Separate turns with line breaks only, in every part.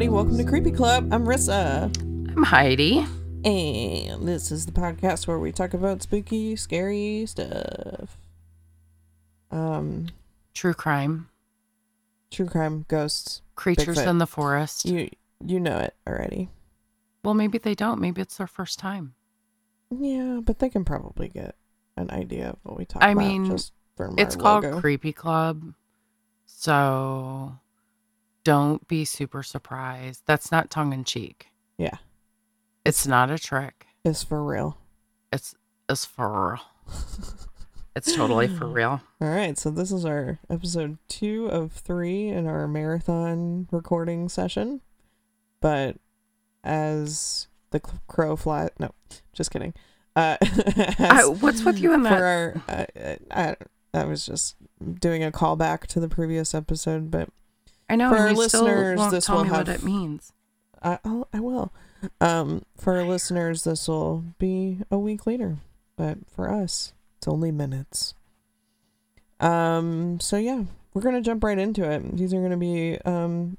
everybody. Welcome to Creepy Club. I'm Rissa.
I'm Heidi.
And this is the podcast where we talk about spooky, scary stuff. Um,
True crime,
true crime, ghosts.
creatures
Bigfoot.
in the forest.
You you know it already.
well, maybe they don't. Maybe it's their first time.
Yeah, but they can probably get an idea of what we talk
I
about I
mean,
just from
It's called
logo.
Creepy Club. So don't be super surprised. That's not tongue in cheek.
Yeah.
It's not a trick.
It's for real.
It's it's for real. It's totally for real.
All right, so this is our episode two of three in our marathon recording session. But as the crow flies, no, just kidding. Uh,
I, what's with you in
for
that?
our, uh, uh, I, I was just doing a callback to the previous episode, but
I know
for our listeners, this
tell
will
me what it means.
I, I'll, I will. Um, for our listeners, this will be a week later, but for us, it's only minutes. Um, so yeah, we're gonna jump right into it. These are gonna be um,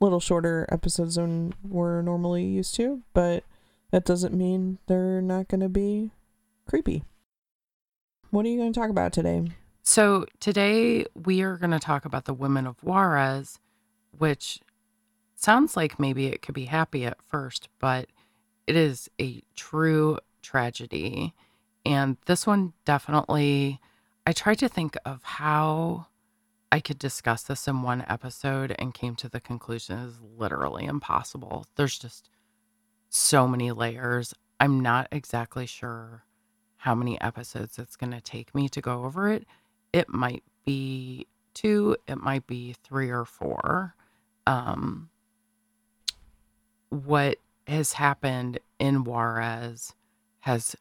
little shorter episodes than we're normally used to, but that doesn't mean they're not gonna be creepy. What are you gonna talk about today?
So today we are going to talk about the women of Juarez, which sounds like maybe it could be happy at first, but it is a true tragedy. And this one definitely, I tried to think of how I could discuss this in one episode and came to the conclusion is literally impossible. There's just so many layers. I'm not exactly sure how many episodes it's going to take me to go over it it might be two, it might be three or four. Um, what has happened in Juarez has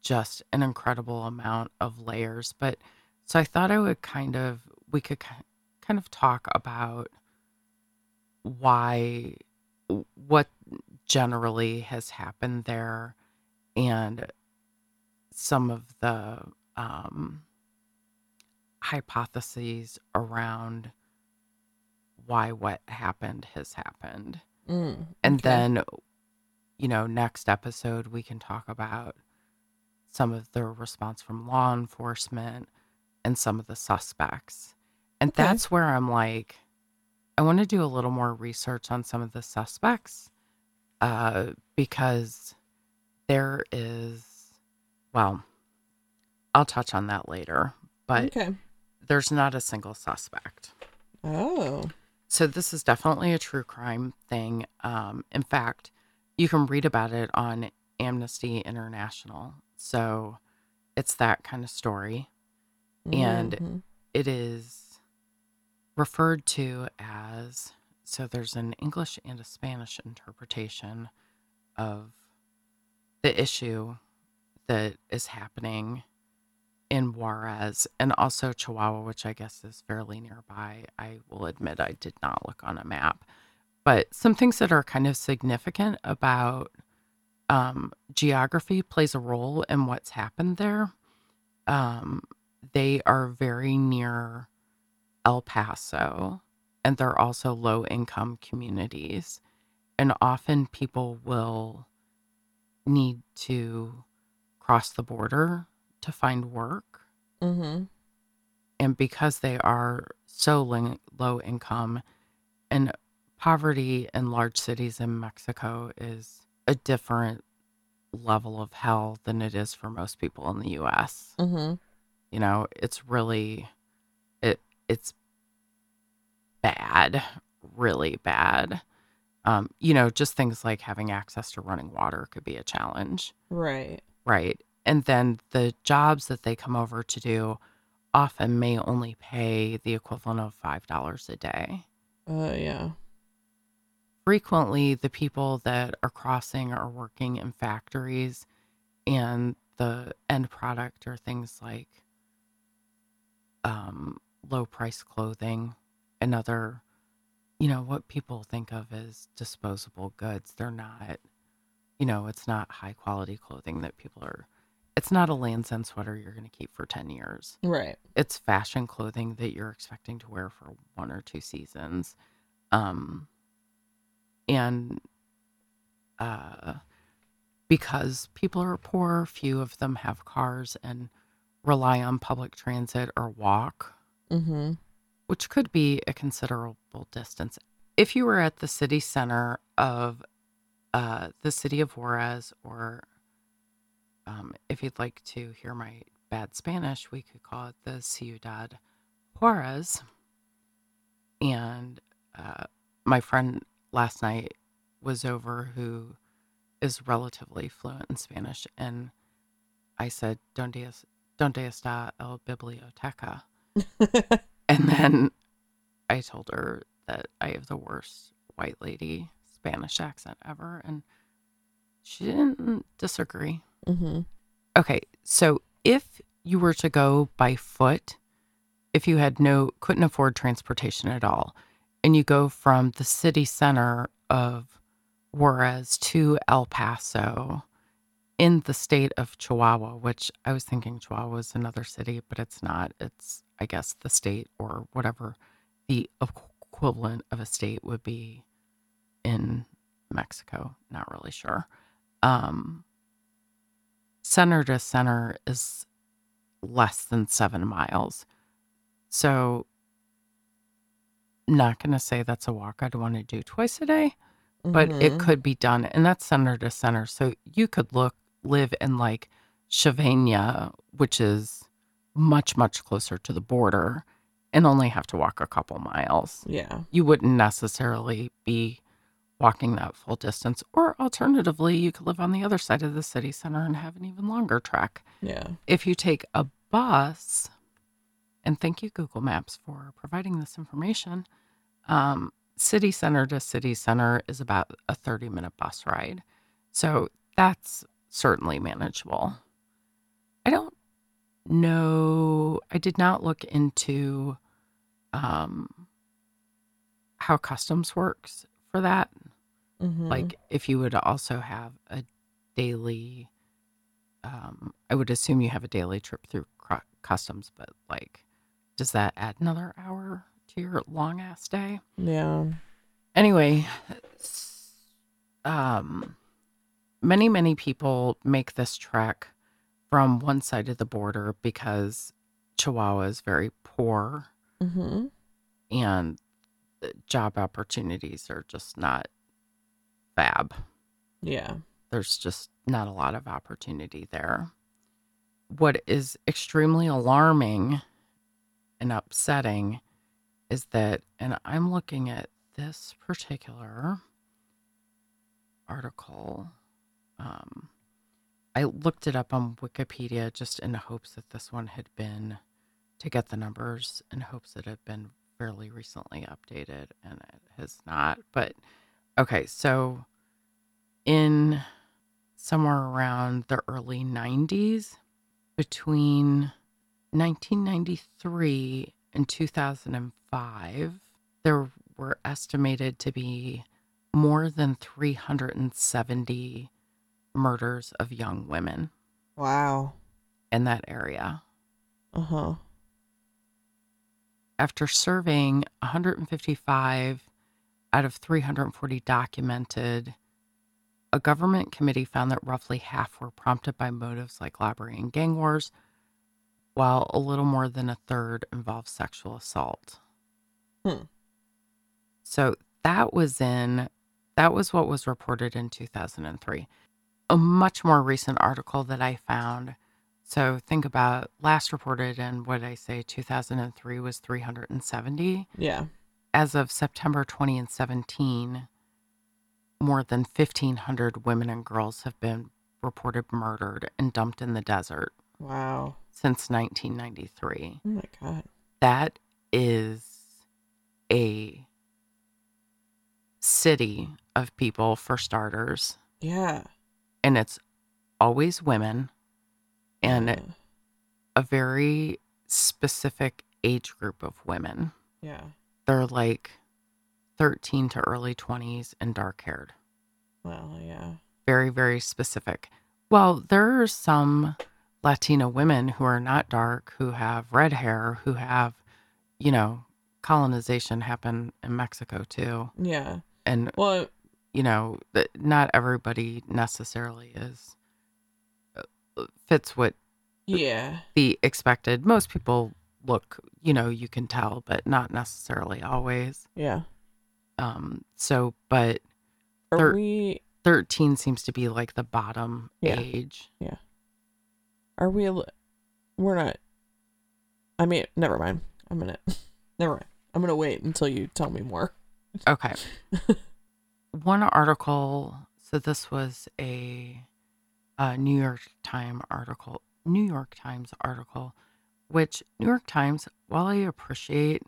just an incredible amount of layers. But so I thought I would kind of, we could kind of talk about why, what generally has happened there and some of the, um, hypotheses around why what happened has happened.
Mm,
And
okay.
then, you know, next episode, we can talk about some of the response from law enforcement and some of the suspects. And
Okay.
that's where I'm like, I want to do a little more research on some of the suspects uh, because there is, well, I'll touch on that later, but
okay.
There's not a single suspect.
Oh,
So this is definitely a true crime thing. Um, in fact, you can read about it on Amnesty International. So it's that kind of story. And-
Mhm.
It is referred to as so there's an English and a Spanish interpretation of the issue that is happening in Juarez and also Chihuahua, which I guess is fairly nearby. I will admit I did not look on a map, but some things that are kind of significant about um, geography plays a role in what's happened there. Um, they are very near El Paso and they're also low income communities. And often people will need to cross the border to find work.
Mhm.
And because they are so low income and poverty in large cities in Mexico is a different level of hell than it is for most people in the US.
Mhm.
You know, it's really it it's bad, really bad. Um, you know, just things like having access to running water could be a challenge.
Right.
Right. And then the jobs that they come over to do often may only pay the equivalent of $5 a day.
Uh, yeah.
Frequently, the people that are crossing are working in factories, and the end product are things like um, low price clothing and other, you know, what people think of as disposable goods. They're not, you know, it's not high quality clothing that people are, it's not a Lands sweater you're going to keep for 10 years.
Right.
It's fashion clothing that you're expecting to wear for one or two seasons. Um, and uh, because people are poor, few of them have cars and rely on public transit or walk,
Mm-hmm.
which could be a considerable distance. If you were at the city center of uh, the city of Juarez, or um, if you'd like to hear my bad Spanish, we could call it the Ciudad Juarez. And uh, my friend last night was over who is relatively fluent in Spanish. And I said, Donde, es, donde está el biblioteca? And then I told her that I have the worst white lady Spanish accent ever. And she didn't disagree.
Mm-hmm.
Okay, so if you were to go by foot, if you had no couldn't afford transportation at all, and you go from the city center of Juarez to El Paso in the state of Chihuahua, which I was thinking Chihuahua was another city, but it's not. It's I guess the state or whatever the equivalent of a state would be in Mexico. Not really sure. Um, center to center is less than seven miles. So, not going to say that's a walk I'd want to do twice a day, but it
Mhm.
could be done. And that's center to center. So, you could look, live in like Chavania, which is much, much closer to the border, and only have to walk a couple miles
Yeah.
you wouldn't necessarily be walking that full distance. Or alternatively, you could live on the other side of the city center and have an even longer trek.
Yeah.
If you take a bus, and thank you, Google Maps, for providing this information, um, city center to city center is about a 30 minute bus ride. So that's certainly manageable. I don't know, I did not look into um, how customs works for that.
Mm-hmm.
Like if you would also have a daily, um, I would assume you have a daily trip through cru- customs, but like, does that add another hour to your long ass day?
yeah.
Anyway, um, many, many people make this trek from one side of the border because Chihuahua is very poor
Mm-hmm.
and job opportunities are just not fab.
Yeah.
There's just not a lot of opportunity there. What is extremely alarming and upsetting is that, and I'm looking at this particular article. Um, I looked it up on Wikipedia just in hopes that this one had been to get the numbers in hopes that it had been fairly recently updated, and it has not. But okay, so in somewhere around the early 90s, between 1993 and 2005, there were estimated to be more than 370 murders of young women
Wow.
in that area.
Uh huh.
After serving 155 out of 340 documented, a government committee found that roughly half were prompted by motives like robbery and gang wars, while a little more than a third involved sexual assault.
Hmm.
So that was in that was what was reported in 2003. A much more recent article that I found. So think about last reported in what I say 2003 was 370
Yeah.
As of September 20 and 17, more than 1,500 women and girls have been reported murdered and dumped in the desert
Wow.
since 1993.
Oh my god.
That is a city of people, for starters,
Yeah.
and it's always women and
yeah.
a very specific age group of women.
yeah.
They're like 13 to early 20s and dark haired.
Well, yeah.
very very specific well there are some latina women who are not dark who have red hair who have you know colonization happen in mexico too
Yeah.
and
Well,
you know, not everybody necessarily is uh, fits what
Yeah.
the expected. Most people look, you know, you can tell, but not necessarily always.
Yeah.
Um, so, but
Are
Thir-
we
13 seems to be like the bottom
Yeah.
age. Yeah.
Are we we're not I mean, never mind. I'm gonna never mind. I'm gonna wait until you tell me more.
Okay. One article, so this was a, uh New York Times article, New York Times article, which New York Times, while I appreciate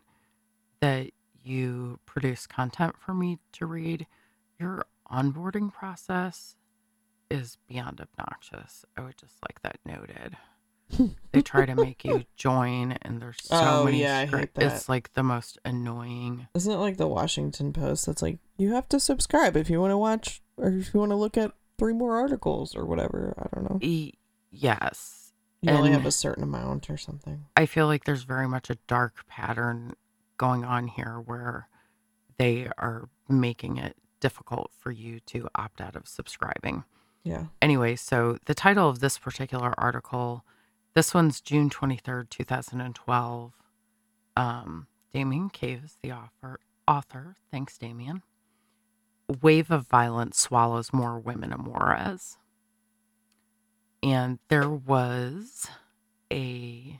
that you produce content for me to read, your onboarding process is beyond obnoxious. I would just like that noted. They try to make you join, and there's so
Oh,
many.
yeah, I hate
It's like the most annoying.
Isn't it like the Washington Post that's like you have to subscribe if you want to watch or if you want to look at three more articles or whatever. I don't know.
E- yes,
You only have a certain amount or something.
I feel like there's very much a dark pattern going on here where they are making it difficult for you to opt out of subscribing.
Yeah.
Anyway, so the title of this particular article, this one's June 23rd, 2012. Um, Damien Cave is the author. Author, thanks, Damien. Wave of violence swallows more women in Juarez. And there was a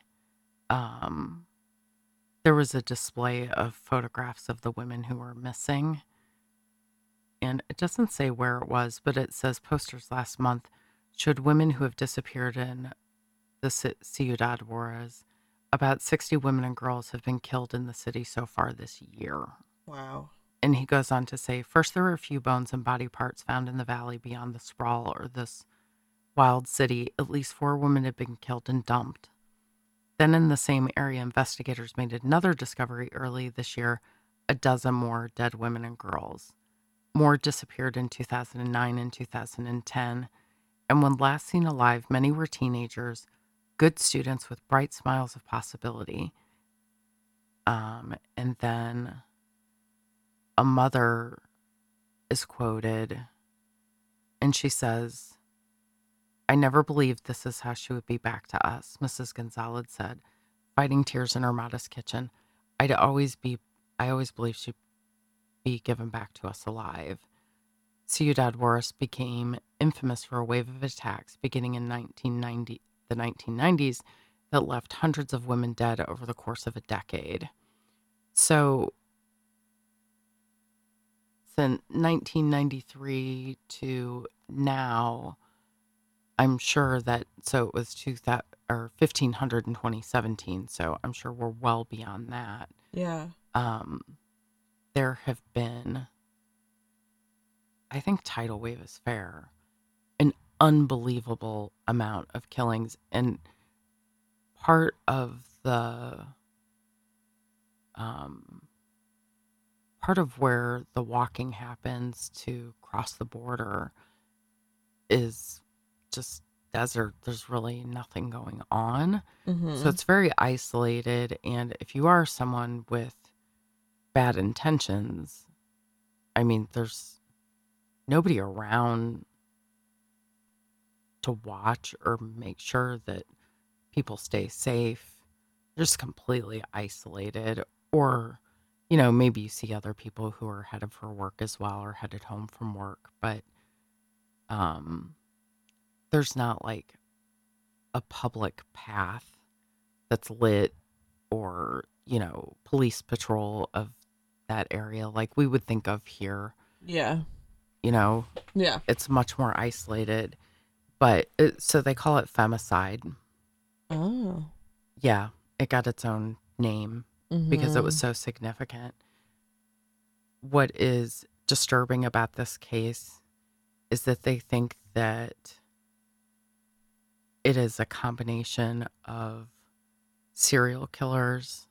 um there was a display of photographs of the women who were missing and it doesn't say where it was but it says posters last month showed women who have disappeared in the ci- ciudad juarez about 60 women and girls have been killed in the city so far this year
Wow.
and he goes on to say first there were a few bones and body parts found in the valley beyond the sprawl or this wild city at least four women had been killed and dumped. Then in the same area investigators made another discovery early this year a dozen more dead women and girls. More disappeared in 2009 and 2010 and when last seen alive many were teenagers good students with bright smiles of possibility. Um, and then a mother is quoted and she says, I never believed this is how she would be back to us, Mrs. Gonzalez said, fighting tears in her modest kitchen. I'd always be, I always believed she'd be given back to us alive. Ciudad Juarez became infamous for a wave of attacks beginning in 1990, the 1990s that left hundreds of women dead over the course of a decade. So since 1993 to now, I'm sure that so it was two that or 1500 in 2017. So I'm sure we're well beyond that.
Yeah.
Um, there have been, I think tidal wave is fair, an unbelievable amount of killings, and part of the um part of where the walking happens to cross the border is just desert. There's really nothing going on.
Mm-hmm.
So it's very isolated. And if you are someone with bad intentions, I mean, there's nobody around to watch or make sure that people stay safe. You're just completely isolated. Or, you know, maybe you see other people who are headed for work as well or headed home from work. But um, there's not like a public path that's lit or you know police patrol of that area like we would think of here
yeah.
you know
Yeah.
it's much more isolated but it, so they call it femicide
Oh.
yeah it got its own name because it was
Mhm.
so significant what is disturbing about this case is that they think that it is a combination of serial killers,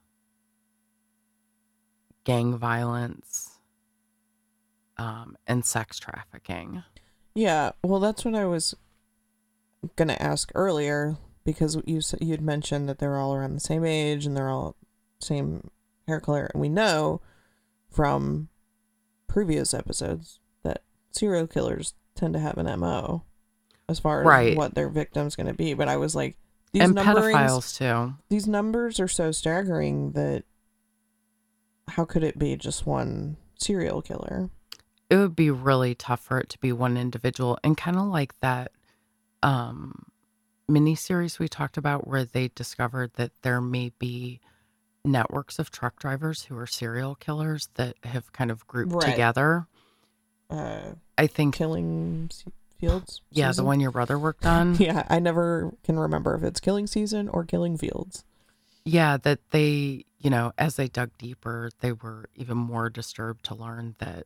gang violence, um, and sex trafficking.
Yeah, well, that's what I was gonna ask earlier because you you'd mentioned that they're all around the same age and they're all same hair color, and we know from previous episodes that serial killers tend to have an mo as far as
Right.
what their victim's going to be. But I was like, these
and pedophiles too.
these numbers are so staggering that how could it be just one serial killer?
It would be really tough for it to be one individual and kind of like that um miniseries we talked about where they discovered that there may be networks of truck drivers who are serial killers that have kind of grouped
Right.
together.
Uh,
I think
killing fields.
yeah, the one your brother worked on.
Yeah, I never can remember if it's killing season or killing fields.
Yeah, that they, you know, as they dug deeper, they were even more disturbed to learn that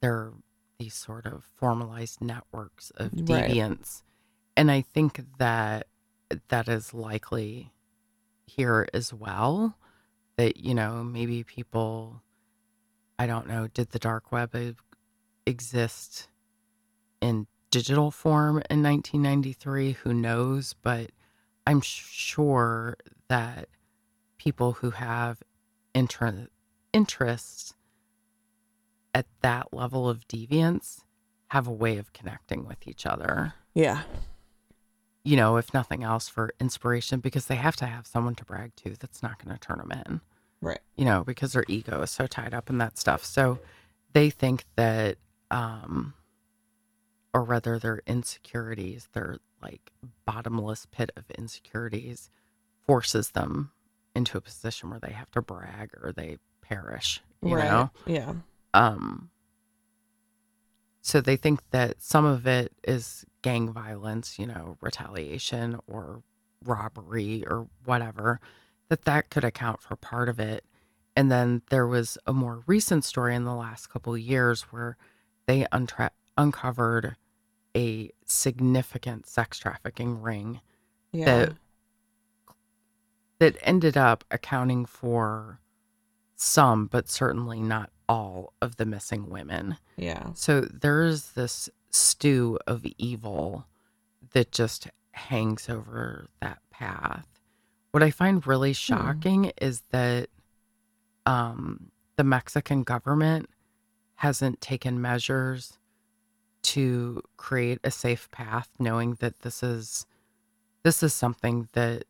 there are these sort of formalized networks of
Right.
deviance. And I think that that is likely here as well. That, you know, maybe people, I don't know, did the dark web exist in digital form in 1993? Who knows? But I'm sure that people who have inter- interests at that level of deviance have a way of connecting with each other.
Yeah,
You know, if nothing else for inspiration, because they have to have someone to brag to that's not going to turn them in.
right.
You know, because their ego is so tied up in that stuff. So they think that, um, or rather, their insecurities, their like bottomless pit of insecurities, forces them into a position where they have to brag or they perish. You
right.
know,
Yeah.
um so they think that some of it is gang violence you know retaliation or robbery or whatever that that could account for part of it and then there was a more recent story in the last couple of years where they untra- uncovered a significant sex trafficking ring
Yeah.
that that ended up accounting for some but certainly not all of the missing women
yeah.
so there's this stew of evil that just hangs over that path. What I find really shocking is that um, the Mexican government hasn't taken measures to create a safe path, knowing that this is this is something that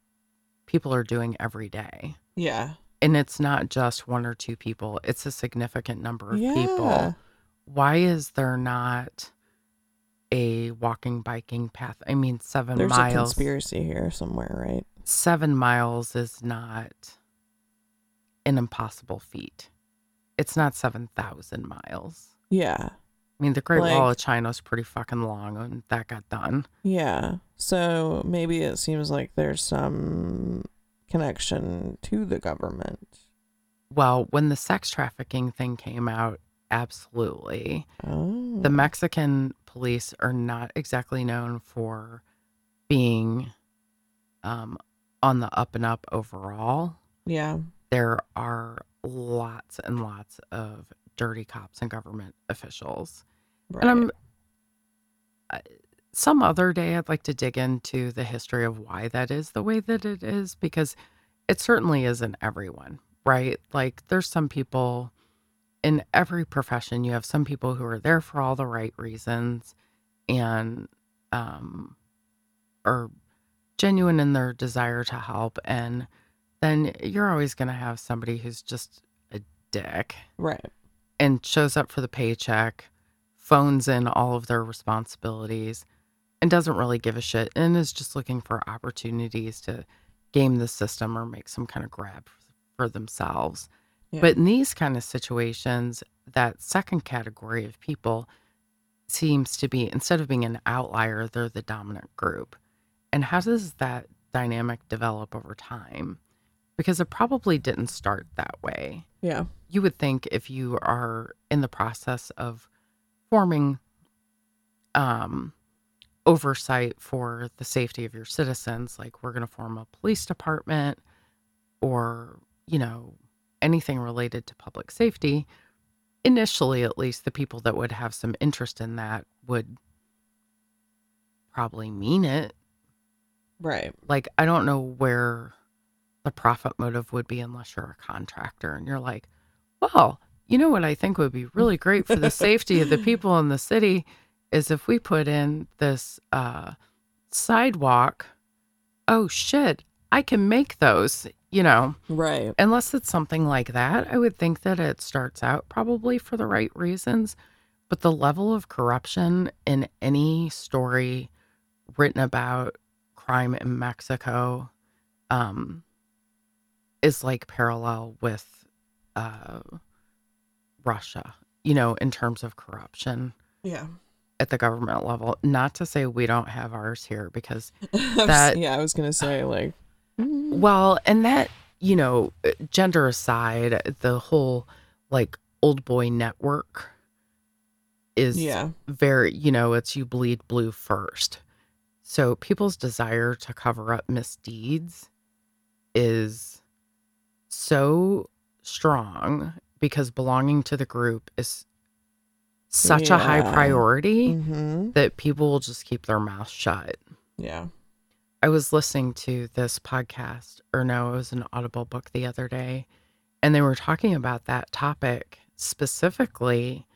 people are doing every day.
Yeah.
And it's not just one or two people, it's a significant number of
yeah.
people why is there not a walking biking path i mean 7
There's a
miles
conspiracy here somewhere, right?
7 miles is not an impossible feat it's not 7000 miles
Yeah.
I mean the great wall of china is pretty fucking long and that got done
Yeah. So maybe it seems like there's some connection to the government.
well when the sex trafficking thing came out absolutely
Oh.
the Mexican police are not exactly known for being um, on the up and up overall.
yeah.
There are lots and lots of dirty cops and government officials.
Right.
And I'm some other day I'd like to dig into the history of why that is the way that it is because it certainly isn't everyone, right? Like there's some people in every profession you have some people who are there for all the right reasons and um are genuine in their desire to help and then you're always going to have somebody who's just a dick
right.
and shows up for the paycheck, phones in all of their responsibilities, and doesn't really give a shit and is just looking for opportunities to game the system or make some kind of grab for themselves.
Yeah.
But in these kind of situations, that second category of people seems to be, instead of being an outlier, they're the dominant group. And how does that dynamic develop over time? Because it probably didn't start that way
Yeah.
you would think if you are in the process of forming um, oversight for the safety of your citizens, like we're going to form a police department or, you know, anything related to public safety, initially, at least, the people that would have some interest in that would probably mean it
Right.
like I don't know where the profit motive would be unless you're a contractor and you're like, well, You know what I think would be really great for the safety of the people in the city is if we put in this uh, sidewalk. Oh shit, I can make those, you know.
Right.
Unless it's something like that, I would think that it starts out probably for the right reasons. But the level of corruption in any story written about crime in Mexico um, is like parallel with uh, Russia, you know, in terms of corruption
Yeah.
at the government level. Not to say we don't have ours here, because That-
yeah, I was gonna say like. mm,
Well, and that, you know, uh, gender aside, the whole like old boy network is
Yeah.
very, you know, it's you bleed blue first. So people's desire to cover up misdeeds is so strong because belonging to the group is such a high priority
Mm-hmm.
that people will just keep their mouth shut.
Yeah.
I was listening to this podcast, or no, it was an Audible book the other day, and they were talking about that topic specifically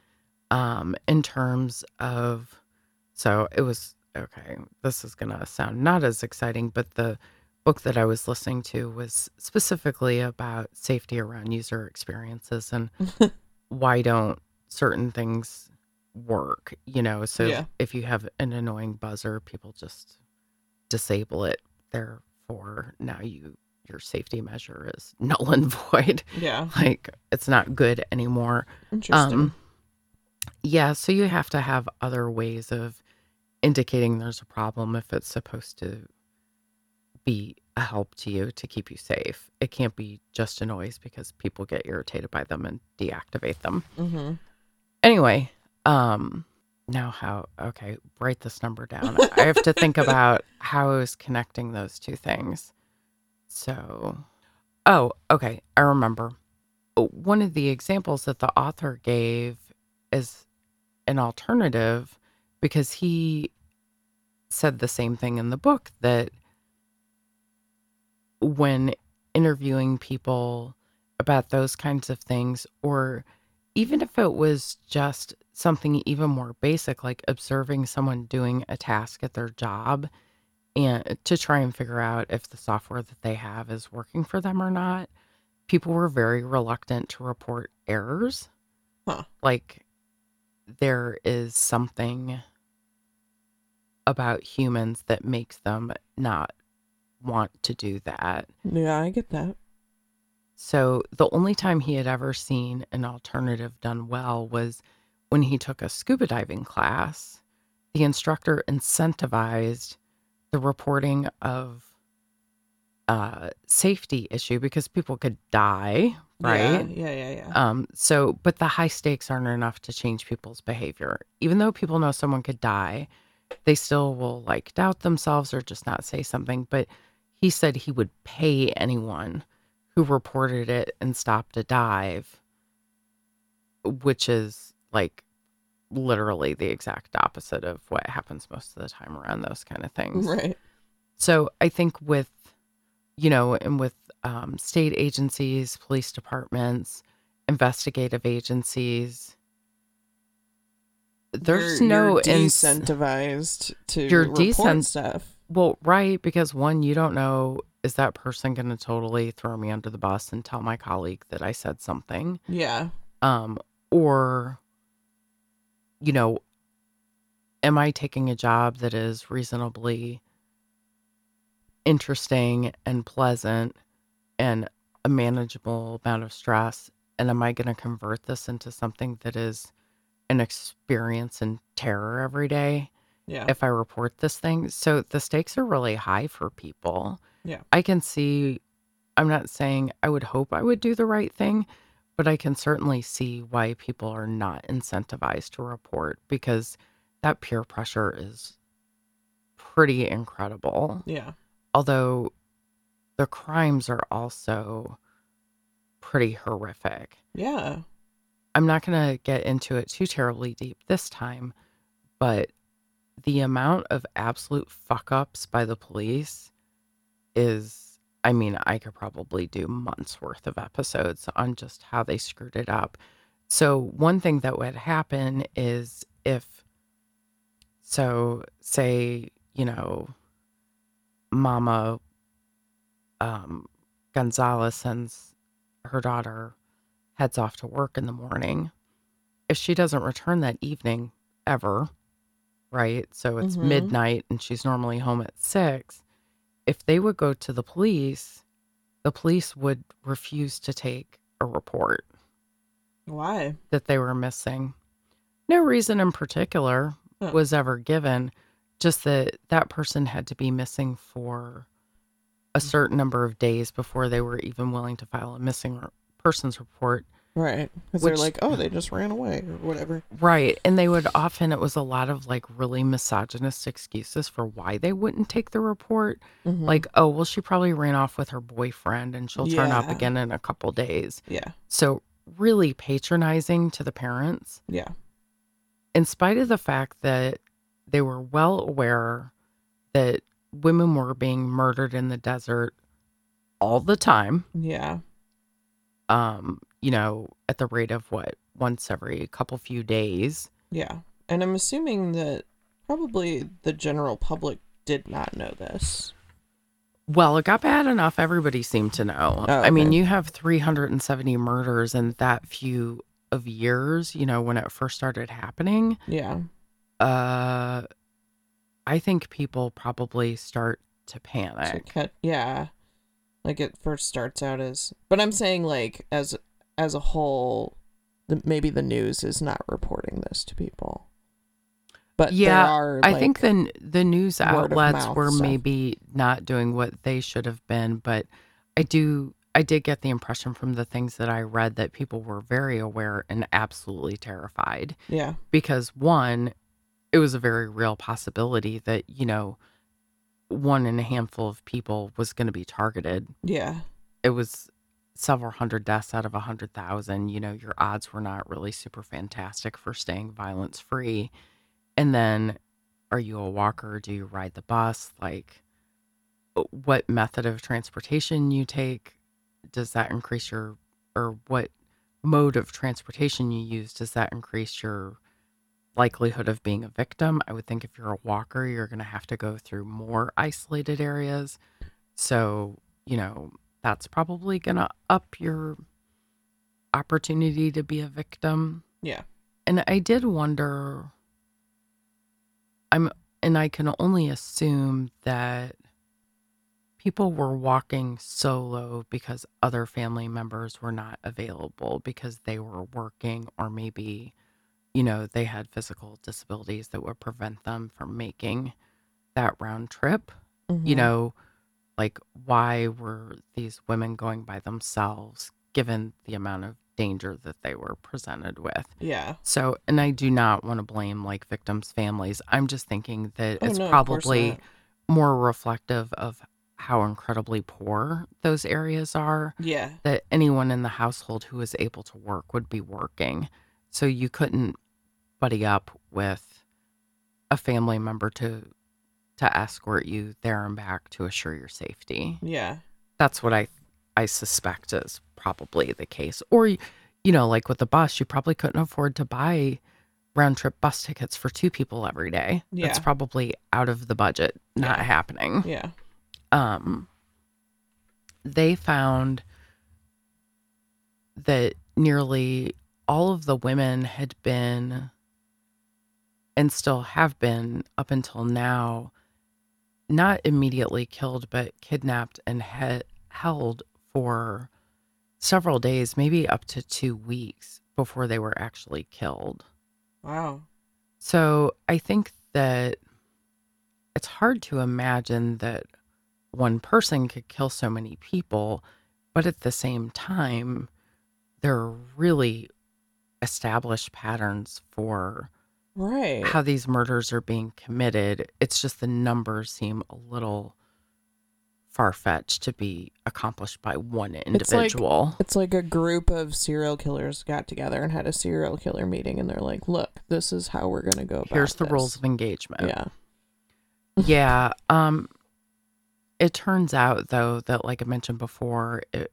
um, in terms of. So it was okay. This is going to sound not as exciting, but the book that I was listening to was specifically about safety around user experiences and why don't certain things work, you know? So
Yeah.
if you have an annoying buzzer, people just disable it. Therefore, now you your safety measure is null and void.
Yeah.
Like it's not good anymore.
Interesting.
Um, yeah, so you have to have other ways of indicating there's a problem if it's supposed to be a help to you to keep you safe. It can't be just a noise because people get irritated by them and deactivate them.
mm-hmm.
Anyway, um now how okay, write this number down. I have to think about how I was connecting those two things. So oh, okay, I remember. One of the examples that the author gave is an alternative because he said the same thing in the book that when interviewing people about those kinds of things or even if it was just something even more basic like observing someone doing a task at their job and to try and figure out if the software that they have is working for them or not people were very reluctant to report errors
Huh.
like there is something about humans that makes them not want to do that
Yeah, I get that.
so the only time he had ever seen an alternative done well was when he took a scuba diving class. The instructor incentivized the reporting of uh, safety issue because people could die, right?
Yeah. Yeah. Yeah. yeah.
Um, so, but the high stakes aren't enough to change people's behavior. Even though people know someone could die, they still will like doubt themselves or just not say something. But he said he would pay anyone who reported it and stopped a dive, which is like literally the exact opposite of what happens most of the time around those kind of things.
right.
So I think with, you know, and with um, state agencies, police departments, investigative agencies, there's
You're-
no
you're decentivized to
You're
report
decent-
stuff.
Well, right? Because one, you don't know is that person going to totally throw me under the bus and tell my colleague that I said something,
Yeah.
um, or, you know, am I taking a job that is reasonably interesting and pleasant and a manageable amount of stress? And am I going to convert this into something that is an experience in terror every day
Yeah.
if I report this thing? So the stakes are really high for people.
Yeah.
I can see, I'm not saying I would hope I would do the right thing, but I can certainly see why people are not incentivized to report because that peer pressure is pretty incredible.
yeah.
Although the crimes are also pretty horrific.
Yeah.
I'm not going to get into it too terribly deep this time, but the amount of absolute fuck ups by the police is, I mean, I could probably do months worth of episodes on just how they screwed it up. So, one thing that would happen is if, so say, you know, Mama um, Gonzalez sends her daughter, heads off to work in the morning. If she doesn't return that evening ever, right? So it's
Mhm.
midnight and she's normally home at six. If they would go to the police, the police would refuse to take a report
Why?
that they were missing. No reason in particular
Huh.
was ever given, just that that person had to be missing for a certain number of days before they were even willing to file a missing persons report.
Right. Because they're like, oh, they just ran away or whatever.
Right. And they would often, it was a lot of like really misogynist excuses for why they wouldn't take the report.
Mhm.
Like, oh, well, she probably ran off with her boyfriend and she'll turn up again in a couple days.
yeah.
So, really patronizing to the parents.
Yeah.
in spite of the fact that they were well aware that women were being murdered in the desert all the time,
Yeah.
um, you know, at the rate of what, once every couple few days.
Yeah. And I'm assuming that probably the general public did not know this.
Well, it got bad enough everybody seemed to know.
Oh,
I mean, you have 370 murders in that few of years, you know, when it first started happening.
Yeah.
Uh I think people probably start to panic.
cut, yeah. Like it first starts out as, but I'm saying like as as a whole, maybe the news is not reporting this to people. But
Yeah,
there are,
I think the the news outlets were
stuff.
maybe not doing what they should have been, but I do I did get the impression from the things that I read that people were very aware and absolutely terrified
yeah,
because one it was a very real possibility that, you know, one in a handful of people was going to be targeted.
yeah,
It was several hundred deaths out of a hundred thousand. You know, your odds were not really super fantastic for staying violence free. And then, are you a walker? Do you ride the bus? Like, uh, what method of transportation you take? Does that increase your, or what mode of transportation you use? Does that increase your likelihood of being a victim? I would think if you're a walker, you're going to have to go through more isolated areas. So, you know, that's probably going to up your opportunity to be a victim.
yeah,
And I did wonder I'm and I can only assume that people were walking solo because other family members were not available because they were working or maybe you know they had physical disabilities that would prevent them from making that round trip. You
mhm,
know, like why were these women going by themselves given the amount of danger that they were presented with?
yeah,
So, and I do not want to blame like victims' families. I'm just thinking that
Oh,
it's
no,
probably more reflective of how incredibly poor those areas are
yeah,
that anyone in the household who was able to work would be working. So you couldn't buddy up with a family member to to escort you there and back to assure your safety.
yeah,
That's what I I suspect is probably the case. Or you know, like with the bus, you probably couldn't afford to buy round trip bus tickets for two people every day. That's
Yeah.
probably out of the budget, not
Yeah.
happening
yeah,
um they found that nearly all of the women had been and still have been up until now not immediately killed but kidnapped and he- held for several days maybe up to 2 weeks before they were actually killed.
Wow,
so I think that it's hard to imagine that one person could kill so many people, but at the same time, there are really established patterns for
right,
how these murders are being committed. It's just the numbers seem a little far fetched to be accomplished by one
like-
individual.
It's like a group of serial killers got together and had a serial killer meeting, and they're like, "Look, this is how we're gonna go about
Here's the
this."
rules of engagement.
Yeah,
yeah um it turns out though that like i mentioned before it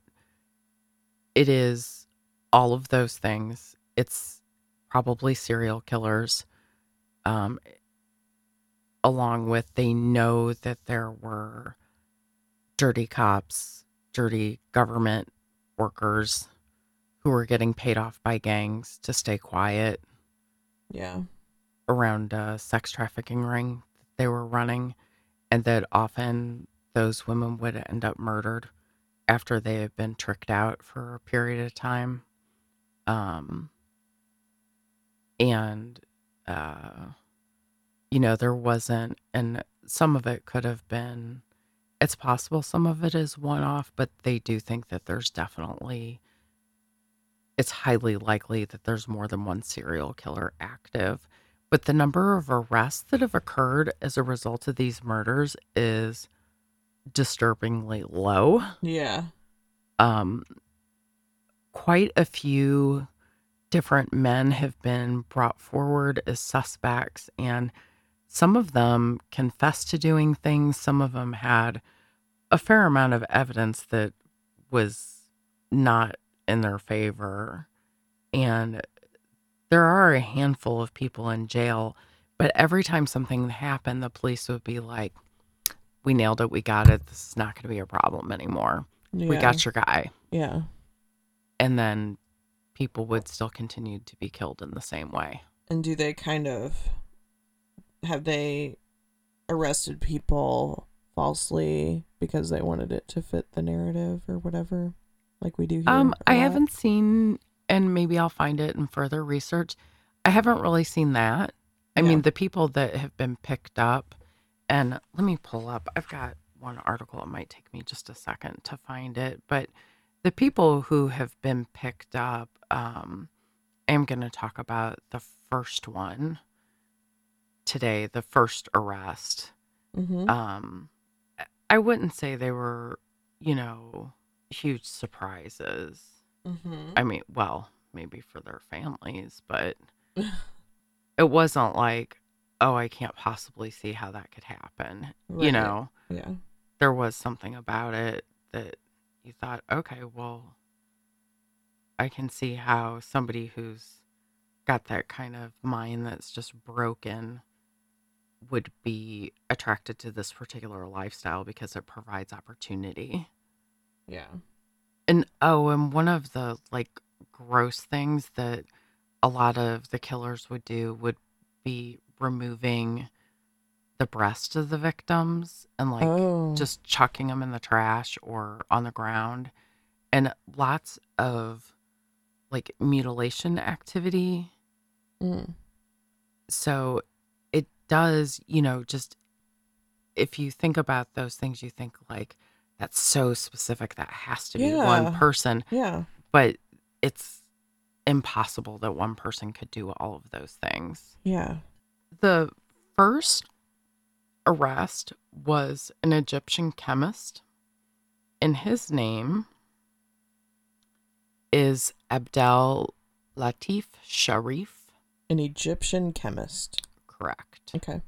it is all of those things it's probably serial killers. Um, along with they know that there were dirty cops, dirty government workers who were getting paid off by gangs to stay quiet
Yeah.
around a sex trafficking ring that they were running, and that often those women would end up murdered after they had been tricked out for a period of time. Um, and, uh, you know, there wasn't, and some of it could have been, it's possible some of it is one off, but they do think that there's definitely, it's highly likely that there's more than one serial killer active. But the number of arrests that have occurred as a result of these murders is disturbingly low.
Yeah.
Um, quite a few different men have been brought forward as suspects, and some of them confessed to doing things. Some of them had a fair amount of evidence that was not in their favor. And there are a handful of people in jail, but every time something happened, the police would be like, We nailed it. We got it. This is not going to be a problem anymore.
Yeah.
We got your guy.
Yeah.
And then people would still continue to be killed in the same way.
And do they kind of have they arrested people falsely because they wanted it to fit the narrative or whatever? Like we do here.
Um, I haven't seen, and maybe I'll find it in further research. I haven't really seen that. I
Yeah.
mean, the people that have been picked up, and let me pull up. I've got one article. It might take me just a second to find it, but the people who have been picked up, um, I'm going to talk about the first one today, the first arrest.
Mhm.
Um, I wouldn't say they were, you know, huge surprises.
Mhm.
I mean, well, maybe for their families, but it wasn't like, oh, I can't possibly see how that could happen. You know,
Yeah.
there was something about it that you thought, okay, well, I can see how somebody who's got that kind of mind that's just broken would be attracted to this particular lifestyle because it provides opportunity.
Yeah.
And oh, and one of the like gross things that a lot of the killers would do would be removing the breast of the victims and like
oh.
just chucking them in the trash or on the ground and lots of like mutilation activity
Mm.
so it does you know just if you think about those things you think like that's so specific that has to be one person
Yeah.
but it's impossible that one person could do all of those things
Yeah.
the first arrest was an Egyptian chemist, and his name is Abdel Latif Sharif.
An Egyptian chemist.
Correct.
Okay.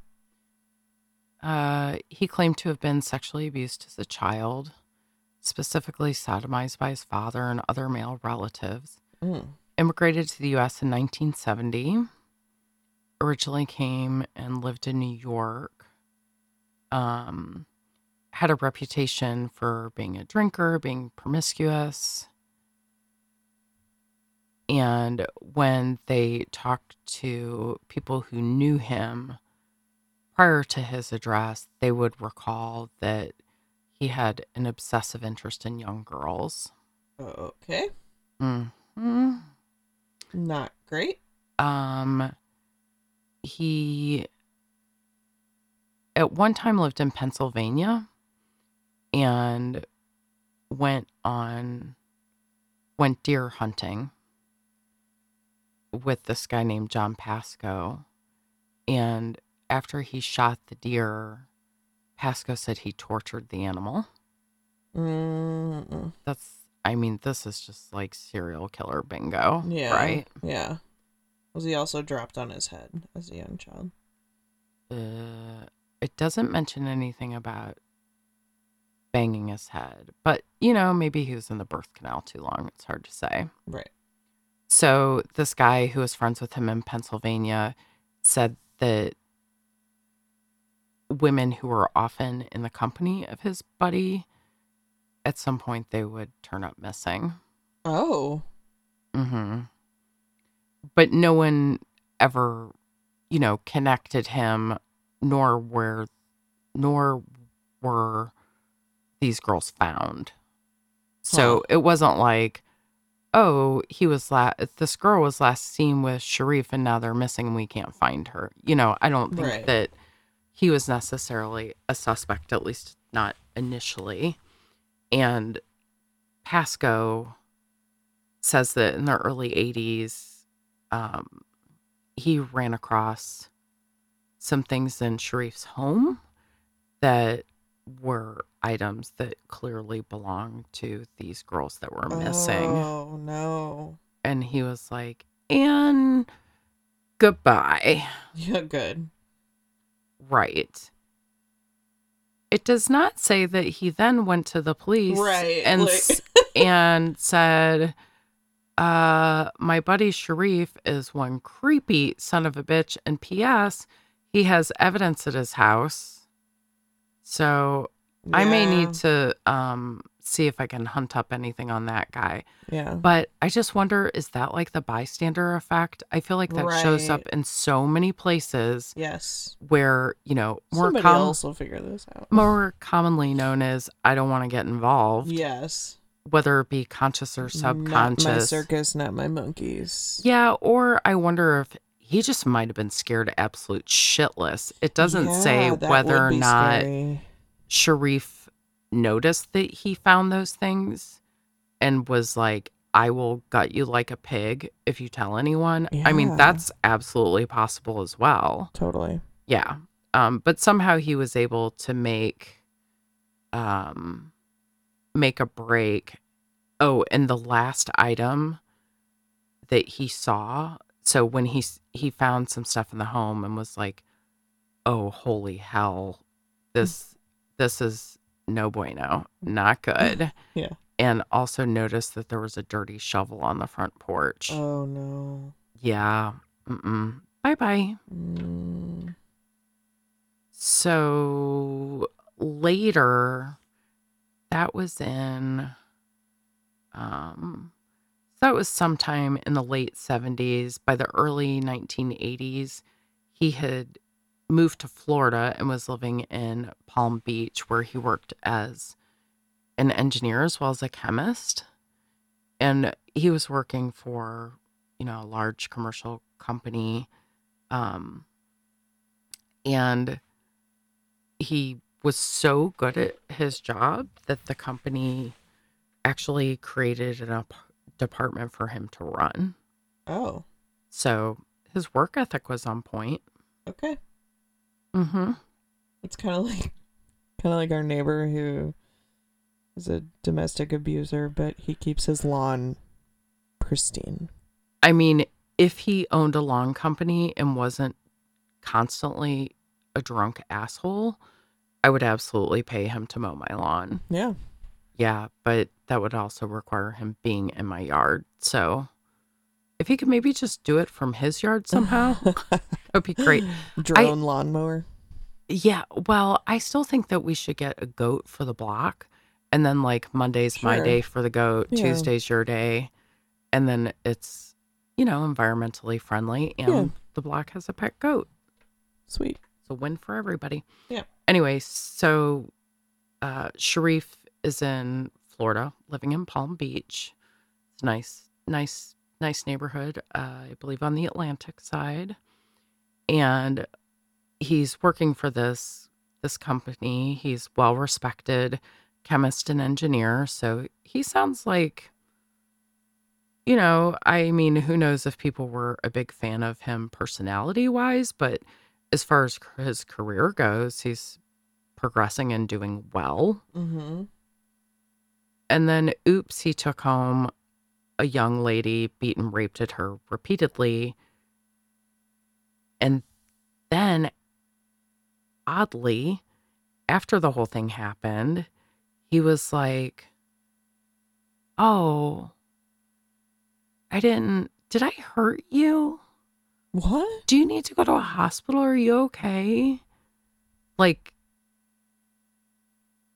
Uh, he claimed to have been sexually abused as a child, specifically sodomized by his father and other male relatives.
Mm.
immigrated to the US in 1970. Originally came and lived in New York. Um, had a reputation for being a drinker, being promiscuous. And when they talked to people who knew him prior to his address, they would recall that he had an obsessive interest in young girls.
Okay.
hmm
Not great.
Um, he at one time lived in Pennsylvania and went on went deer hunting with this guy named John Pasco. And after he shot the deer, Pasco said he tortured the animal.
Mm-mm.
That's I mean, this is just like serial killer bingo,
Yeah.
right?
Yeah. Was he also dropped on his head as a young child?
Doesn't mention anything about banging his head, but you know, maybe he was in the birth canal too long. It's hard to say.
Right.
So this guy who was friends with him in Pennsylvania said that women who were often in the company of his buddy, at some point they would turn up missing.
Oh.
Mm hmm But no one ever, you know, connected him, nor were, nor were these girls found. So
Huh.
it wasn't like, oh, he was last. This girl was last seen with Sharif, and now they're missing, and we can't find her. You know, I don't think
Right.
that he was necessarily a suspect, at least not initially. And Pasco says that in the early 80s, um, he ran across some things in Sharif's home that were items that clearly belonged to these girls that were missing.
Oh no.
And he was like, and goodbye.
Yeah, good.
Right. It does not say that he then went to the police
Right,
and
like-
s- and said, uh, my buddy Sharif is one creepy son of a bitch. And P.S. He has evidence at his house. So I may need to um see if I can hunt up anything on that guy.
Yeah.
But I just wonder is that like the bystander effect? I feel like that shows up in so many places
Yes.
where, you know, more
Somebody
com-
else will figure this out.
more commonly known as I don't want to get involved,
Yes.
whether it be conscious or
Not my circus, not my monkeys.
Yeah, or I wonder if he just might have been scared absolute shitless. It doesn't say
Yeah, that
whether or not
scary.
Sharif noticed that he found those things and was like, I will gut you like a pig if you tell anyone. I mean, that's absolutely possible as well.
Totally.
Yeah. Um, but somehow he was able to make um make a break. Oh, and the last item that he saw, so when he he found some stuff in the home and was like, "Oh, holy hell. This this is no bueno. Not good."
Yeah.
And also noticed that there was a dirty shovel on the front porch.
Oh no.
Yeah. Mm-mm. Bye-bye.
Mm.
So later, that was in, um, that was sometime in the late 70s. By the early 1980s, he had moved to Florida and was living in Palm Beach, where he worked as an engineer as well as a chemist. And he was working for, you know, a large commercial company. Um, and he was so good at his job that the company actually created an department for him to run.
Oh.
So his work ethic was on point.
Okay.
Mm-hmm.
It's kind of like, kind of like our neighbor who is a domestic abuser, but he keeps his lawn pristine.
I mean, if he owned a lawn company and wasn't constantly a drunk asshole, I would absolutely pay him to mow my lawn.
Yeah.
Yeah, but that would also require him being in my yard. So if he could maybe just do it from his yard somehow, that'd be great.
Drone lawnmower.
Yeah, well, I still think that we should get a goat for the block. And then like Monday's my day for the goat,
Yeah.
Tuesday's your day. And then it's, you know, environmentally friendly and
Yeah.
the block has a pet goat.
Sweet.
It's a win for everybody.
Yeah.
Anyway, so uh Sharif is in Florida, living in Palm Beach. It's nice, nice, nice neighborhood, uh, I believe on the Atlantic side. And he's working for this this company. He's well respected chemist and engineer. So he sounds like you know, I mean, who knows if people were a big fan of him personality wise, but as far as his career goes, he's progressing and doing well.
Mm-hmm.
And then, oops, he took home a young lady, beat and raped at her repeatedly. And then, oddly, after the whole thing happened, he was like, Oh, I didn't Did I hurt you?
What?
Do you need to go to a hospital? Are you okay? Like,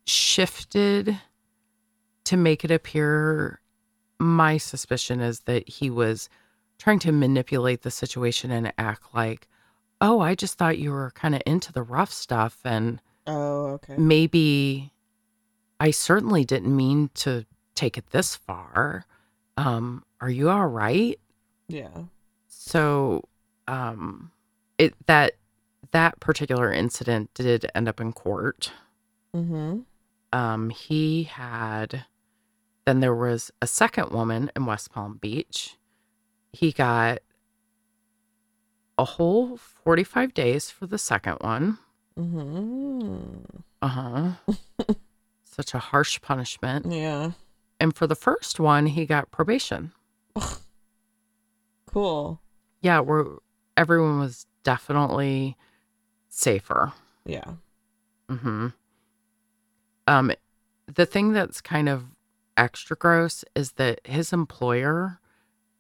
shifted to make it appear. My suspicion is that he was trying to manipulate the situation and act like, oh, I just thought you were kind of into the rough stuff. And
Oh, okay.
maybe I certainly didn't mean to take it this far. Um, are you all right?
Yeah.
So, um, it that that particular incident did end up in court.
Mm-hmm.
Um, he had then there was a second woman in West Palm Beach. He got a whole 45 days for the second one.
Mm-hmm.
Uh-huh. Such a harsh punishment.
Yeah.
And for the first one, he got probation.
Cool.
Yeah, where everyone was definitely safer.
Yeah.
hmm Um, the thing that's kind of extra gross is that his employer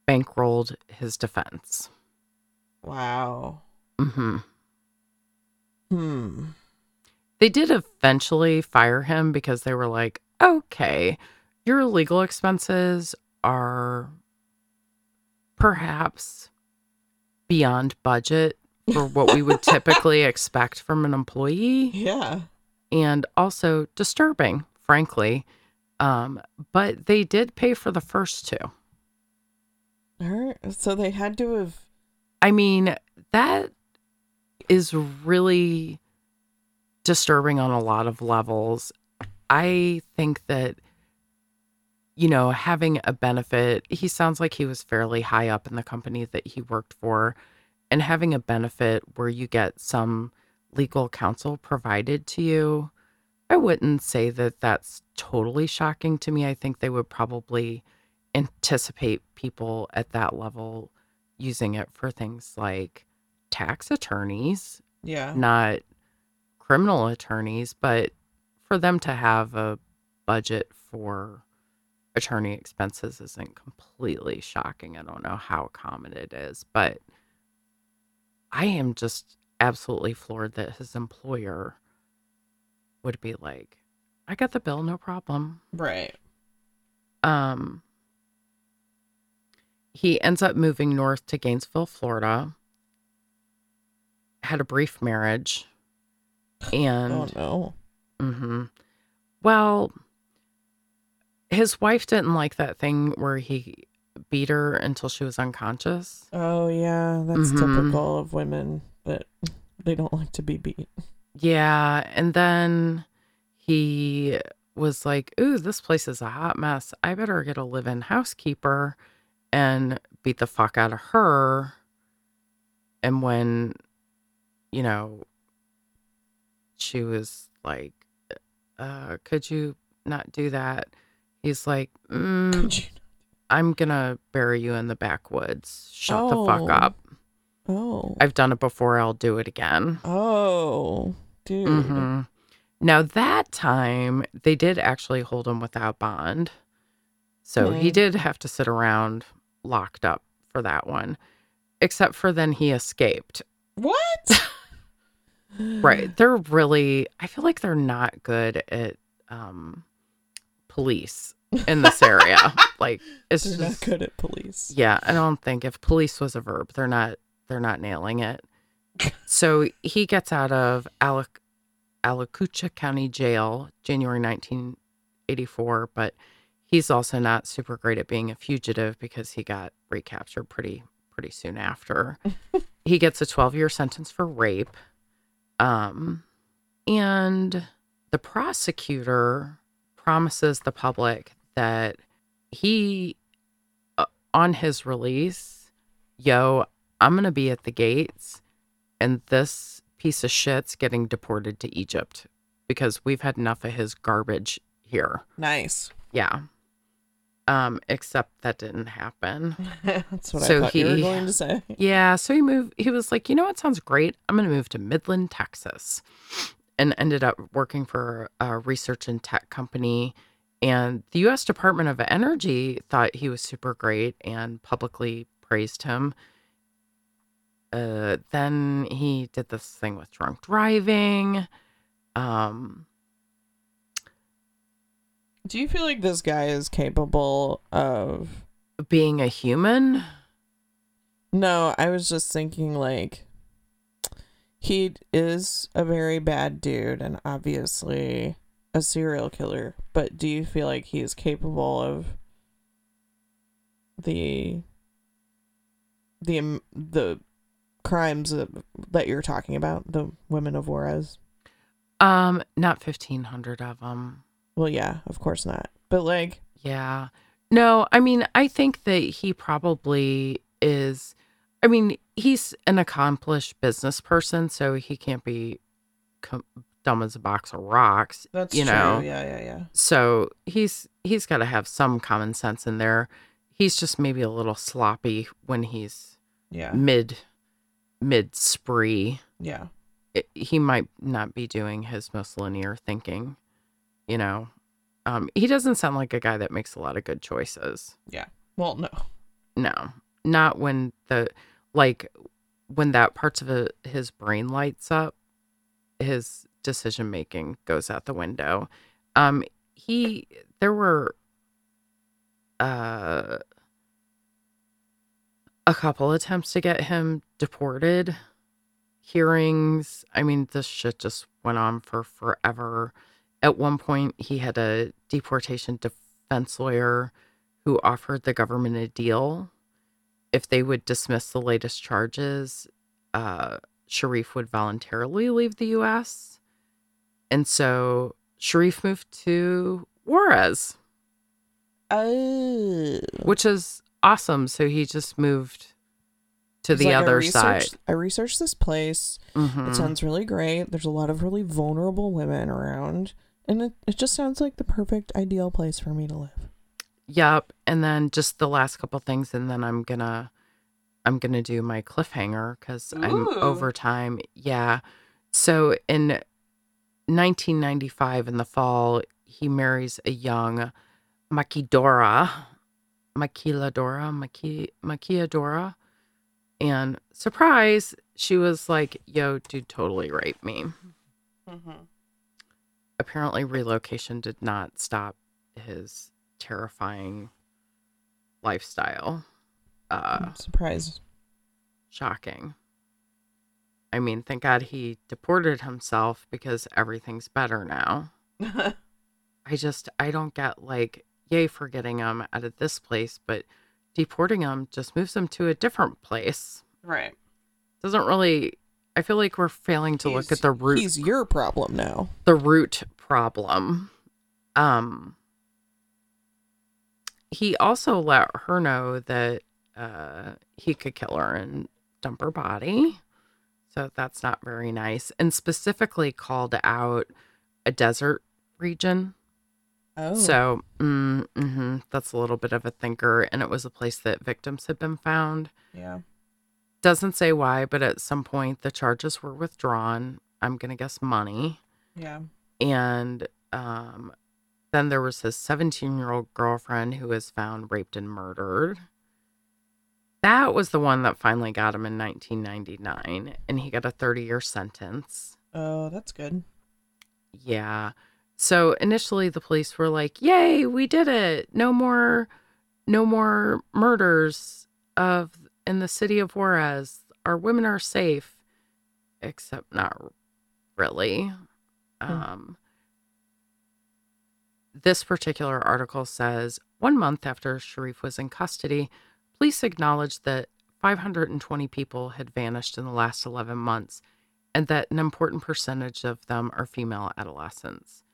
bankrolled his defense.
Wow.
hmm
Hmm.
They did eventually fire him because they were like, okay, your legal expenses are perhaps beyond budget for what we would typically expect from an employee.
Yeah.
and also disturbing, frankly. Um, but they did pay for the first two.
So they had to have.
I mean, that is really disturbing on a lot of levels. I think that, you know, having a benefit, he sounds like he was fairly high up in the company that he worked for, and having a benefit where you get some legal counsel provided to you. I wouldn't say that that's totally shocking to me. I think they would probably anticipate people at that level using it for things like tax attorneys,
Yeah.
not criminal attorneys, but for them to have a budget for attorney expenses isn't completely shocking. I don't know how common it is, but I am just absolutely floored that his employer would be like, I got the bill, no problem.
Right.
Um, he ends up moving north to Gainesville, Florida. Had a brief marriage, and
oh no.
hmm well, his wife didn't like that thing where he beat her until she was unconscious.
Oh yeah, that's
Mhm.
typical of women that they don't like to be beat.
Yeah, and then he was like, "Ooh, this place is a hot mess. I better get a live-in housekeeper and beat the fuck out of her." And when, you know, she was like, uh, "Could you not do that?" He's like, mm, "I'm gonna bury you in the backwoods. Shut the
Oh.
fuck up.
Oh.
I've done it before. I'll do it again."
Oh, dude.
hmm Now that time they did actually hold him without bond, so he
Hmm.
did have to sit around locked up for that one. Except for then he escaped.
What?
Right? They're really. I feel like they're not good at um, police in this area. like it's
They're
just
not good at police.
Yeah, I don't think if police was a verb, they're not they're not nailing it. So he gets out of Alac- Alacucha County Jail January 1984, but he's also not super great at being a fugitive because he got recaptured pretty pretty soon after. he gets a 12-year sentence for rape. Um and the prosecutor promises the public that he uh, on his release, yo, I'm going to be at the gates and this piece of shit's getting deported to Egypt because we've had enough of his garbage here.
Nice.
Yeah. Um except that didn't happen.
That's what I
So
thought you were going to say.
Yeah, so he moved he was like, "You know what sounds great? I'm going to move to Midland, Texas." And ended up working for a research and tech company and the US Department of Energy thought he was super great and publicly praised him. Uh, then he did this thing with drunk driving. Um,
Do you feel like this guy is capable of
being a human.
No, I was just thinking like he is a very bad dude and obviously a serial killer, but do you feel like he is capable of the the um, the crimes that, that you're talking about, the women of Juarez?
Um, not fifteen hundred of them.
Well, yeah, of course not. But like
Yeah. No, I mean, I think that he probably is. I mean, he's an accomplished business person, so he can't be com- dumb as a box of rocks.
that's
you know.
Yeah, yeah, yeah.
So he's he's got to have some common sense in there. He's just maybe a little sloppy when he's
Yeah.
mid mid spree.
Yeah.
it- he might not be doing his most linear thinking. You know, um, he doesn't sound like a guy that makes a lot of good choices. Yeah.
Well, no.
No, not when the like when that parts of a, his brain lights up, his decision making goes out the window. Um, he there were uh a couple attempts to get him deported. Hearings. I mean, this shit just went on for forever. At one point, he had a deportation defense lawyer who offered the government a deal. If they would dismiss the latest charges, uh, Sharif would voluntarily leave the U.S. And so Sharif moved to Juarez,
Oh.
which is awesome. So he just moved to
It's
the
like, I
other side.
I researched this place.
Mhm.
It sounds really great. There's a lot of really vulnerable women around. And it, it just sounds like the perfect ideal place for me to live.
Yep. And then just the last couple things, and then I'm gonna I'm gonna do my cliffhanger because I'm over time. Yeah. So in 1995, in the fall, he marries a young Makidora, Maquiladora, Maki Maquiadora, and surprise, she was like, "Yo, dude, totally raped me."
Mm-hmm.
apparently relocation did not stop his terrifying lifestyle. Uh,
I'm surprised.
shocking. I mean, thank God he deported himself because everything's better now. I just, I don't get like, yay for getting him out of this place, but deporting him just moves him to a different place.
right.
Doesn't really, I feel like we're failing to look at the root
He's your problem now.
the root problem. Um he also let her know that uh he could kill her and dump her body. So that's not very nice. And specifically called out a desert region.
Oh.
So mm, hmm that's a little bit of a thinker. And it was a place that victims had been found.
yeah.
Doesn't say why, but at some point the charges were withdrawn. I'm going to guess money
Yeah.
and um, then there was his 17 year old girlfriend who was found raped and murdered. That was the one that finally got him in 1999, and he got a 30 year sentence.
Oh, that's good.
Yeah. So initially, the police were like, "Yay, we did it! No more, no more murders of in the city of Juarez. Our women are safe." Except not really. Um, this particular article says one month after Sharif was in custody, police acknowledged that 520 people had vanished in the last 11 months and that an important percentage of them are female adolescents.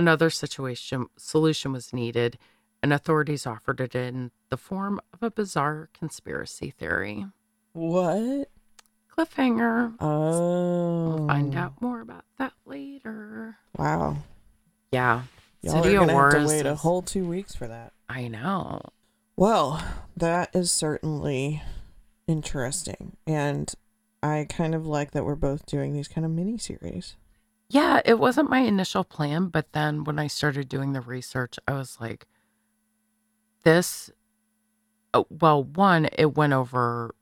Another situation solution was needed, and authorities offered it in the form of a bizarre conspiracy theory.
What?
Cliffhanger.
Oh.
We'll find oh. out more about that later.
Wow.
Yeah.
Y'all
City
are gonna have to wait a
is-
whole two weeks for that.
I know.
Well, that is certainly interesting. And I kind of like that we're both doing these kind of mini series.
Yeah, it wasn't my initial plan, but then when I started doing the research, I was like, this uh, well, one, it went over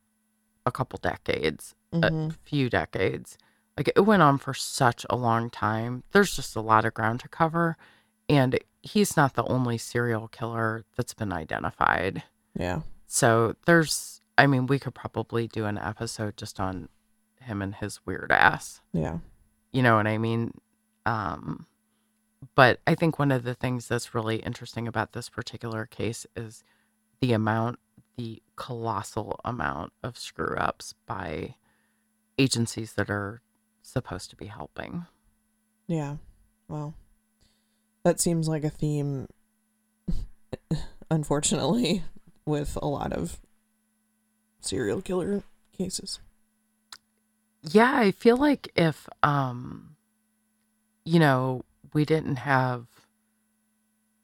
a couple decades,
Mhm.
a few decades. Like it went on for such a long time. There's just a lot of ground to cover. And he's not the only serial killer that's been identified.
Yeah.
So there's, I mean, we could probably do an episode just on him and his weird ass.
Yeah.
You know what I mean? Um, but I think one of the things that's really interesting about this particular case is the amount, the colossal amount of screw ups by agencies that are supposed to be helping.
Yeah. Well, that seems like a theme, unfortunately, with a lot of serial killer cases.
Yeah, I feel like if um you know, we didn't have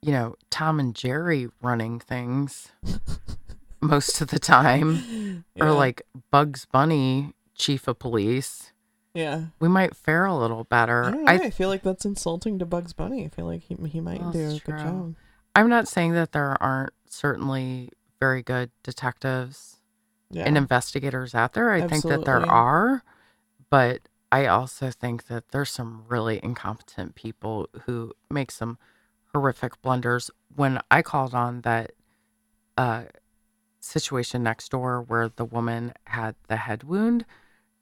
you know, Tom and Jerry running things most of the time
Yeah.
or like Bugs Bunny chief of police,
yeah.
we might fare a little better.
know.
I
I, feel like that's insulting to Bugs Bunny. I feel like he he might do a
it's
good job.
I'm not saying that there aren't certainly very good detectives
Yeah.
and investigators out there. I think that there are, but I also think that there's some really incompetent people who make some horrific blunders. When I called on that uh, situation next door where the woman had the head wound,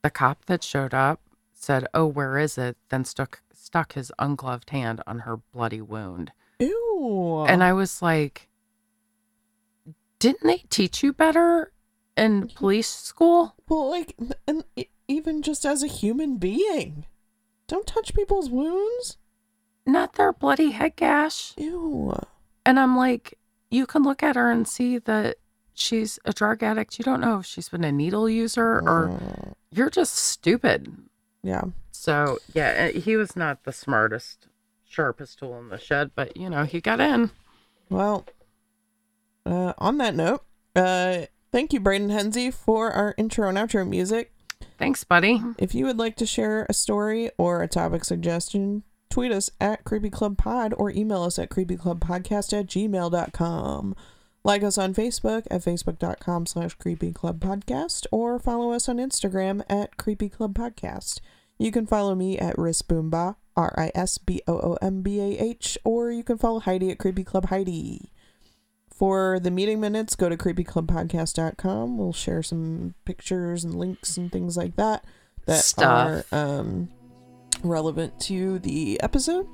the cop that showed up said, "Oh, where is it?" Then stuck stuck his ungloved hand on her bloody wound,
Ew.
and I was like, "Didn't they teach you better in police school?"
well, like, and e- even just as a human being, don't touch people's wounds.
not their bloody head gash.
Ew.
And I'm like, you can look at her and see that she's a drug addict. You don't know if she's been a needle user or
Mm,
you're just stupid.
yeah.
So, yeah, uh, he was not the smartest, sharpest tool in the shed, but you know, he got in.
Well, uh, on that note, uh, thank you, Braden Henze, for our intro and outro music.
Thanks, buddy.
If you would like to share a story or a topic suggestion, tweet us at Creepy Club Pod or email us at creepyclubpodcast at gmail.com. Like us on Facebook at facebook.com slash creepyclubpodcast or follow us on Instagram at Creepy Club Podcast. You can follow me at Risboombah, R I S B O O M B A H, or you can follow Heidi at Creepy Club Heidi. For the meeting minutes, go to creepyclubpodcast.com. We'll share some pictures and links and things like that that
Stuff.
are um, relevant to the episode.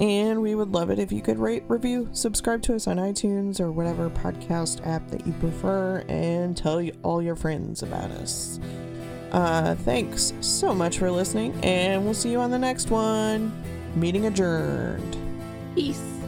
And we would love it if you could rate, review, subscribe to us on iTunes or whatever podcast app that you prefer, and tell all your friends about us. Uh, thanks so much for listening, and we'll see you on the next one. Meeting adjourned.
Peace.